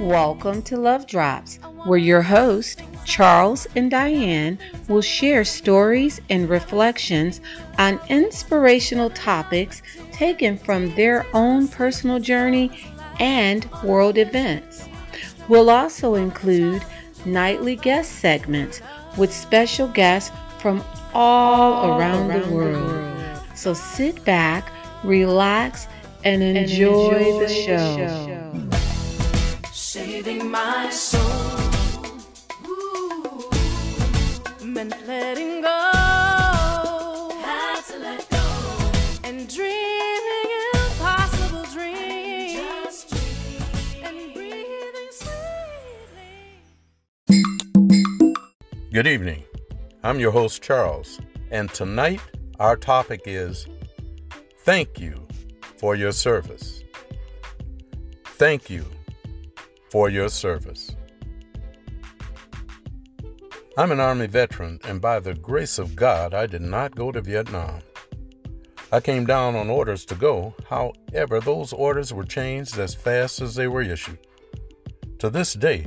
Welcome to Love Drops, where your host, Charles and Diane, will share stories and reflections on inspirational topics taken from their own personal journey and world events. We'll also include nightly guest segments with special guests from all, around, the world. So sit back, relax, and enjoy, the show. Saving my soul. Ooh, meant letting go. Had to let go. And dreaming impossible dreams. Just dream. And breathing sweetly. Good evening. I'm your host, Charles, and tonight our topic is Thank you for your service. Thank you for your service. I'm an Army veteran, and by the grace of God, I did not go to Vietnam. I came down on orders to go, however, those orders were changed as fast as they were issued. To this day,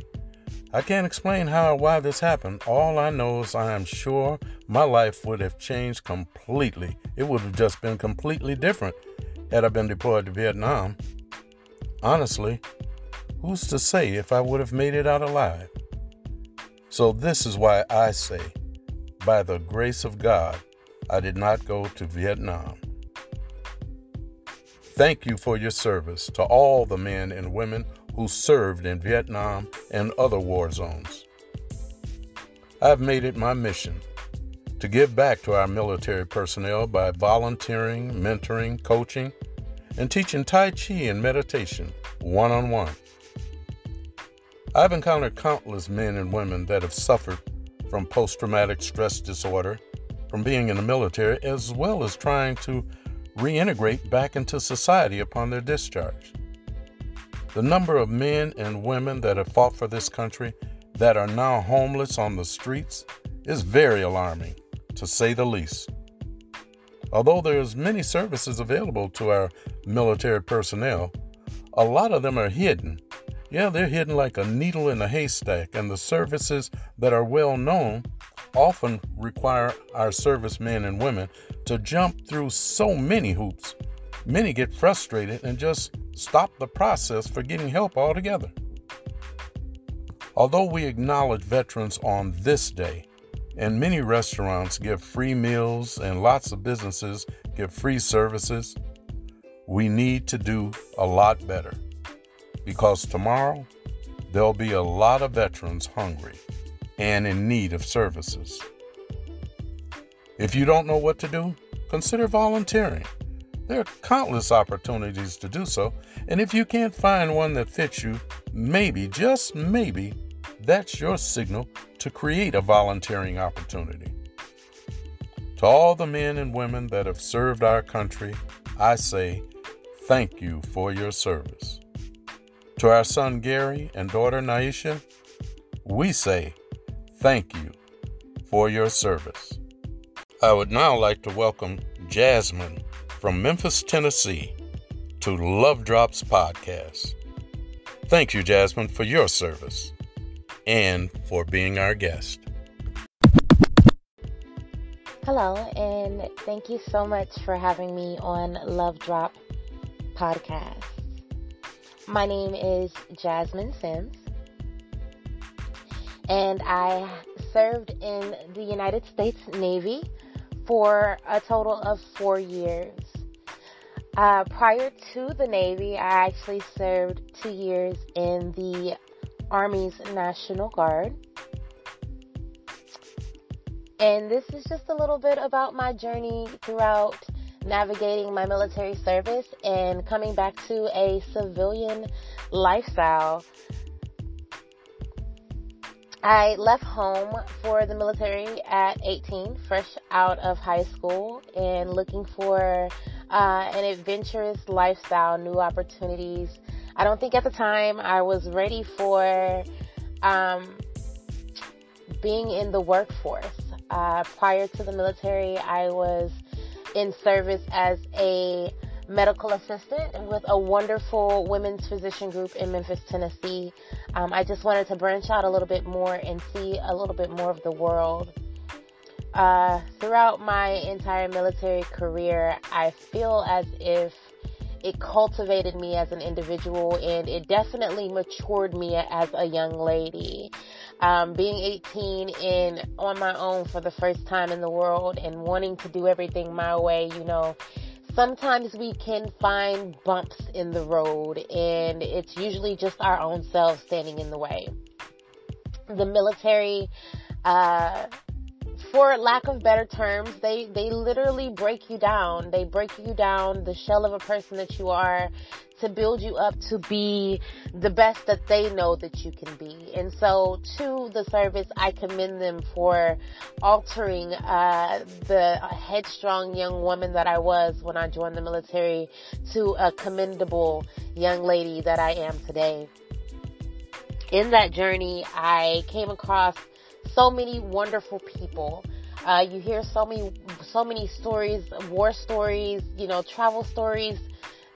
I can't explain how or why this happened. All I know is I am sure my life would have changed completely. It would have just been completely different had I been deployed to Vietnam. Honestly, who's to say if I would have made it out alive? So, this is why I say, by the grace of God, I did not go to Vietnam. Thank you for your service to all the men and women who served in Vietnam and other war zones. I've made it my mission to give back to our military personnel by volunteering, mentoring, coaching, and teaching Tai Chi and meditation one on one. I've encountered countless men and women that have suffered from post traumatic stress disorder from being in the military, as well as trying to reintegrate back into society upon their discharge. The number of men and women that have fought for this country that are now homeless on the streets is very alarming, to say the least. Although there's many services available to our military personnel, a lot of them are hidden. Yeah, they're hidden like a needle in a haystack, and the services that are well known often require our servicemen and women to jump through so many hoops. Many get frustrated and just stop the process for getting help altogether. Although we acknowledge veterans on this day, and many restaurants give free meals and lots of businesses give free services, we need to do a lot better because tomorrow there'll be a lot of veterans hungry and in need of services. If you don't know what to do, consider volunteering. There are countless opportunities to do so, and if you can't find one that fits you, maybe, just maybe, that's your signal to create a volunteering opportunity. To all the men and women that have served our country, I say thank you for your service. To our son Gary and daughter Naisha, we say thank you for your service. I would now like to welcome Jasmine from Memphis, Tennessee to Love Drops Podcast. Thank you, Jasmine, for your service and for being our guest. Hello, and thank you so much for having me on Love Drop Podcast. My name is Jasmine Sims, and I served in the United States Navy for a total of four years. Uh, prior to the Navy, I actually served two years in the Army's National Guard. And this is just a little bit about my journey throughout navigating my military service and coming back to a civilian lifestyle. I left home for the military at 18, fresh out of high school, and looking for uh, an adventurous lifestyle, new opportunities. I don't think at the time I was ready for um, being in the workforce. Uh, prior to the military, I was in service as a medical assistant with a wonderful women's physician group in Memphis, Tennessee. Um, I just wanted to branch out a little bit more and see a little bit more of the world. Uh, throughout my entire military career, I feel as if it cultivated me as an individual and it definitely matured me as a young lady. Um, being 18 and on my own for the first time in the world and wanting to do everything my way, you know, sometimes we can find bumps in the road and it's usually just our own selves standing in the way. The military, uh, for lack of better terms, they, they literally break you down. They break you down, the shell of a person that you are, to build you up to be the best that they know that you can be. And so to the service, I commend them for altering, uh, the headstrong young woman that I was when I joined the military to a commendable young lady that I am today. In that journey, I came across so many wonderful people. Uh, you hear so many, so many stories, war stories, you know, travel stories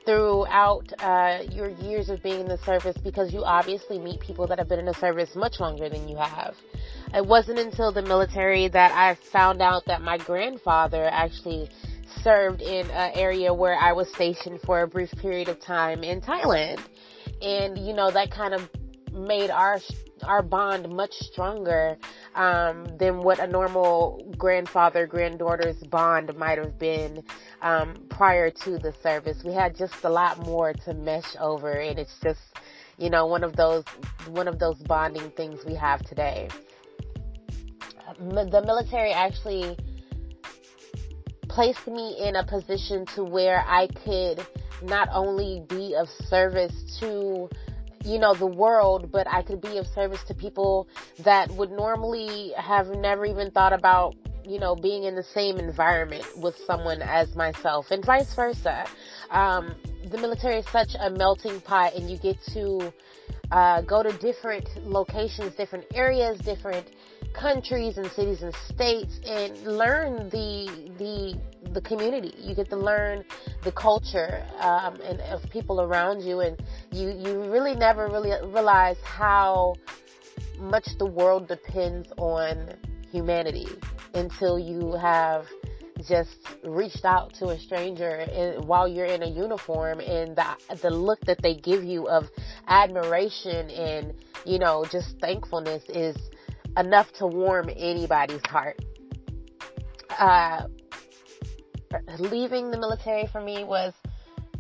throughout uh, your years of being in the service because you obviously meet people that have been in the service much longer than you have. It wasn't until the military that I found out that my grandfather actually served in an area where I was stationed for a brief period of time in Thailand. And, you know, that kind of made our our bond much stronger um, than what a normal grandfather granddaughter's bond might have been um, prior to the service. We had just a lot more to mesh over, and it's just you know one of those one of those bonding things we have today. The military actually placed me in a position to where I could not only be of service to you know, the world, but I could be of service to people that would normally have never even thought about, you know, being in the same environment with someone as myself and vice versa. Um, the military is such a melting pot and you get to, uh, go to different locations, different areas, different countries and cities and states and learn the the the community. You get to learn the culture um, and of people around you, and you you really never really realize how much the world depends on humanity until you have just reached out to a stranger while you're in a uniform and the the look that they give you of admiration and you know just thankfulness is enough to warm anybody's heart. Uh, leaving the military for me was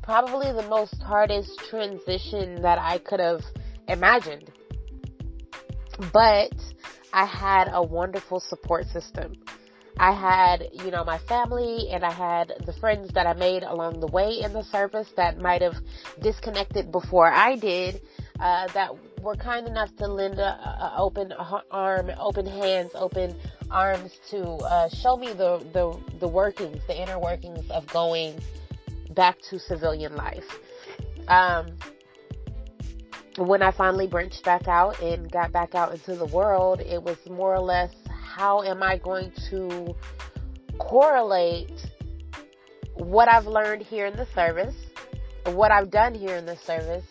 probably the most hardest transition that I could have imagined. But I had a wonderful support system. I had, you know, my family and I had the friends that I made along the way in the service that might have disconnected before I did, uh, that were kind enough to lend a, a open arm, open hands, open arms to uh, show me the, the the workings, the inner workings of going back to civilian life. Um, when I finally branched back out and got back out into the world, it was more or less how am I going to correlate what I've learned here in the service, what I've done here in the service,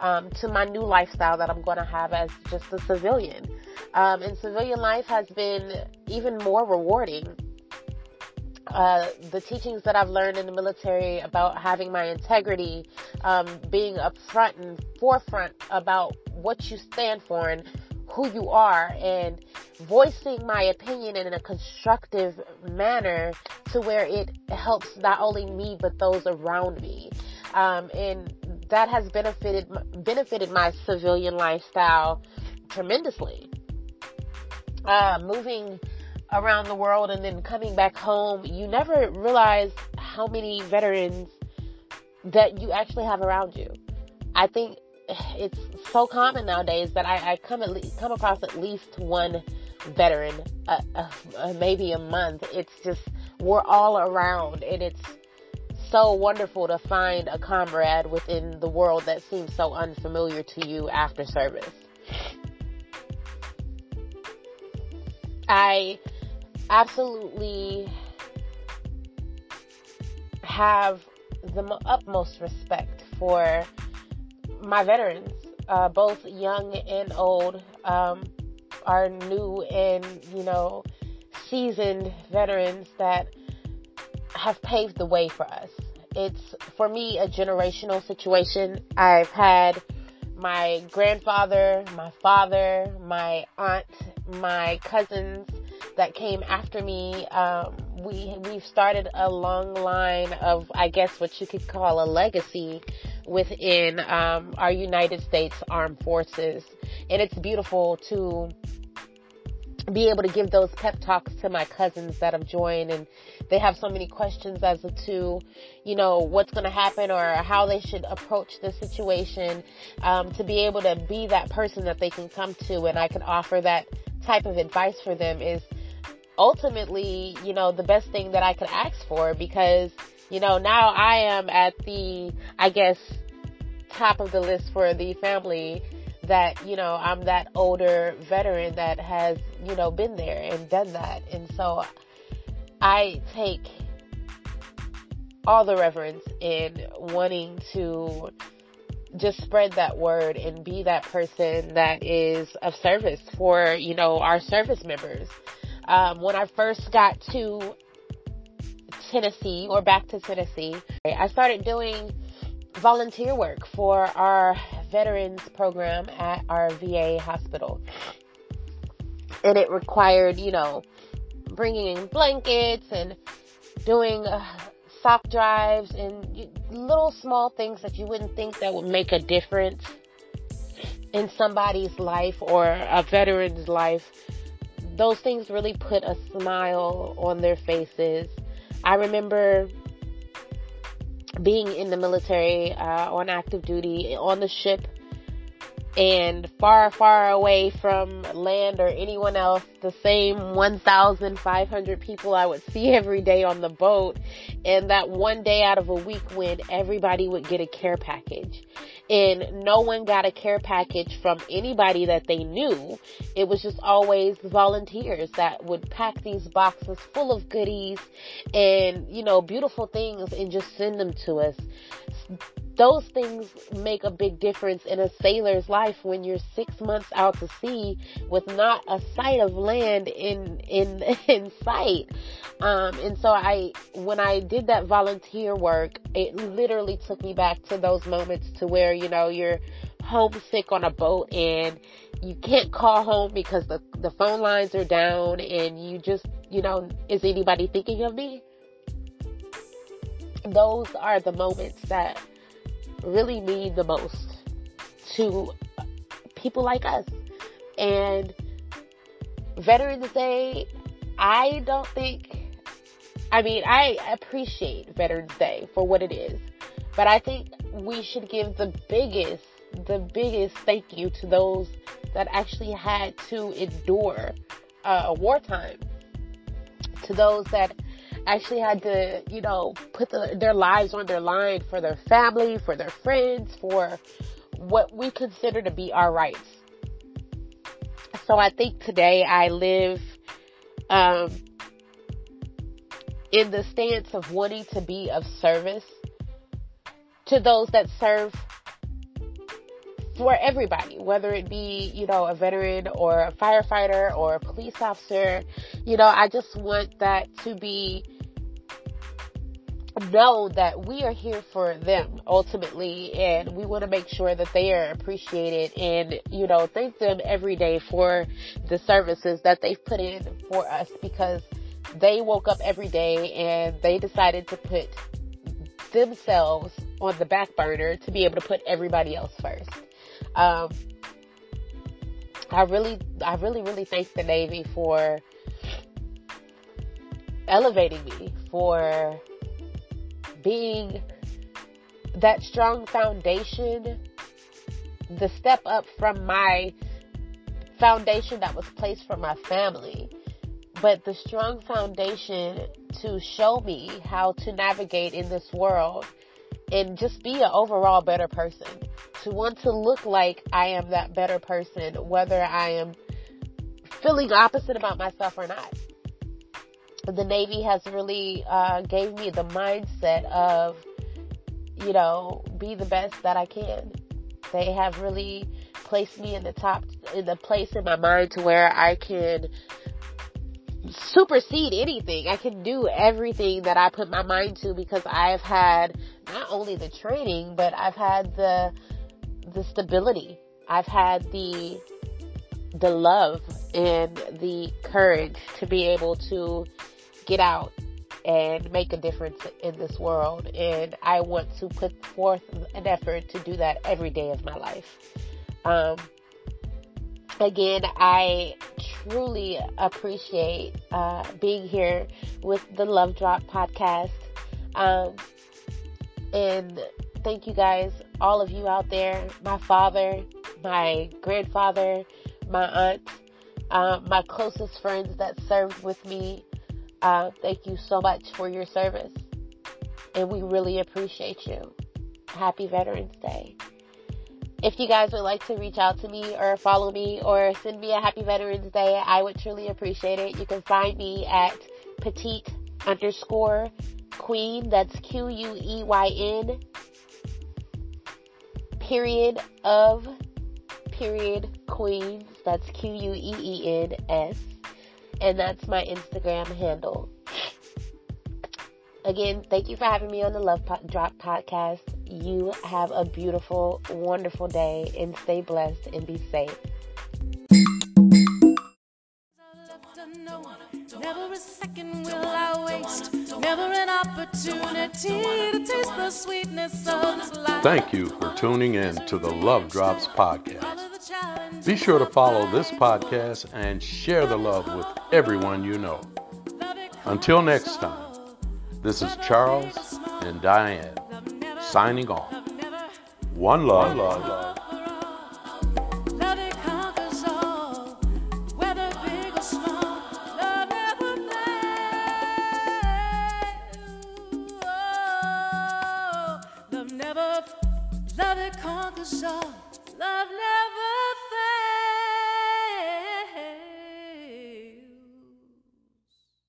um, to my new lifestyle that I'm going to have as just a civilian. Um, and civilian life has been even more rewarding. Uh, the teachings that I've learned in the military about having my integrity, um, being upfront and forefront about what you stand for and who you are, and voicing my opinion in a constructive manner to where it helps not only me but those around me. Um, and that has benefited benefited my civilian lifestyle tremendously. Uh, moving around the world and then coming back home, you never realize how many veterans that you actually have around you. I think it's so common nowadays that I, I come at least, come across at least one veteran, uh, uh, maybe a month. It's just we're all around, and it's so wonderful to find a comrade within the world that seems so unfamiliar to you after service. I absolutely have the utmost respect for my veterans, uh, both young and old, um, our new and, you know, seasoned veterans that have paved the way for us. It's, for me, a generational situation. I've had my grandfather, my father, my aunt, my cousins that came after me. Um, we we've started a long line of, I guess, what you could call a legacy within um, our United States Armed Forces, and it's beautiful to be able to give those pep talks to my cousins that have joined and they have so many questions as to you know what's going to happen or how they should approach the situation um, to be able to be that person that they can come to and i can offer that type of advice for them is ultimately you know the best thing that i could ask for because you know now i am at the i guess top of the list for the family that, you know, I'm that older veteran that has, you know, been there and done that. And so I take all the reverence in wanting to just spread that word and be that person that is of service for, you know, our service members. Um, when I first got to Tennessee or back to Tennessee, I started doing volunteer work for our veterans program at our VA hospital. And it required, you know, bringing in blankets and doing uh, sock drives and little small things that you wouldn't think that would make a difference in somebody's life or a veteran's life. Those things really put a smile on their faces. I remember being in the military, uh, on active duty, on the ship, and far, far away from land or anyone else, the same 1,500 people I would see every day on the boat, and that one day out of a week when everybody would get a care package. And no one got a care package from anybody that they knew. It was just always volunteers that would pack these boxes full of goodies and, you know, beautiful things and just send them to us those things make a big difference in a sailor's life when you're six months out to sea with not a sight of land in in in sight. Um, and so I, when I did that volunteer work, it literally took me back to those moments to where you know you're homesick on a boat and you can't call home because the the phone lines are down and you just you know is anybody thinking of me? Those are the moments that really mean the most to people like us. And Veterans Day, I don't think, I mean, I appreciate Veterans Day for what it is, but I think we should give the biggest, the biggest thank you to those that actually had to endure uh, wartime, to those that actually had to, you know, put the, their lives on their line for their family, for their friends, for what we consider to be our rights. So I think today I live um, in the stance of wanting to be of service to those that serve for everybody, whether it be, you know, a veteran or a firefighter or a police officer. You know, I just want that to be know that we are here for them ultimately and we want to make sure that they are appreciated and you know thank them every day for the services that they've put in for us because they woke up every day and they decided to put themselves on the back burner to be able to put everybody else first. Um, i really i really really thank the navy for elevating me for being that strong foundation, the step up from my foundation that was placed for my family, but the strong foundation to show me how to navigate in this world and just be an overall better person. To want to look like I am that better person, whether I am feeling opposite about myself or not. The Navy has really uh, gave me the mindset of, you know, be the best that I can. They have really placed me in the top, in the place in my mind to where I can supersede anything. I can do everything that I put my mind to because I've had not only the training, but I've had the the stability. I've had the the love and the courage to be able to get out and make a difference in this world. And I want to put forth an effort to do that every day of my life. Um, again, I truly appreciate uh, being here with the Love Drop podcast. Um, and thank you guys, all of you out there, my father, my grandfather, my aunt, uh, my closest friends that served with me. Uh, thank you so much for your service. And we really appreciate you. Happy Veterans Day. If you guys would like to reach out to me or follow me or send me a happy Veterans Day, I would truly appreciate it. You can find me at petite underscore queen. That's Q U E Y N period of period queens. That's Q U E E N S. And that's my Instagram handle. Again, thank you for having me on the Love Drop podcast. You have a beautiful, wonderful day and stay blessed and be safe. Never a second will I waste. Never an opportunity to taste the sweetness of life. Thank you for tuning in to the Love Drops podcast. Be sure to follow this podcast and share the love with everyone you know. Until next time, this is Charles and Diane signing off. One love. Love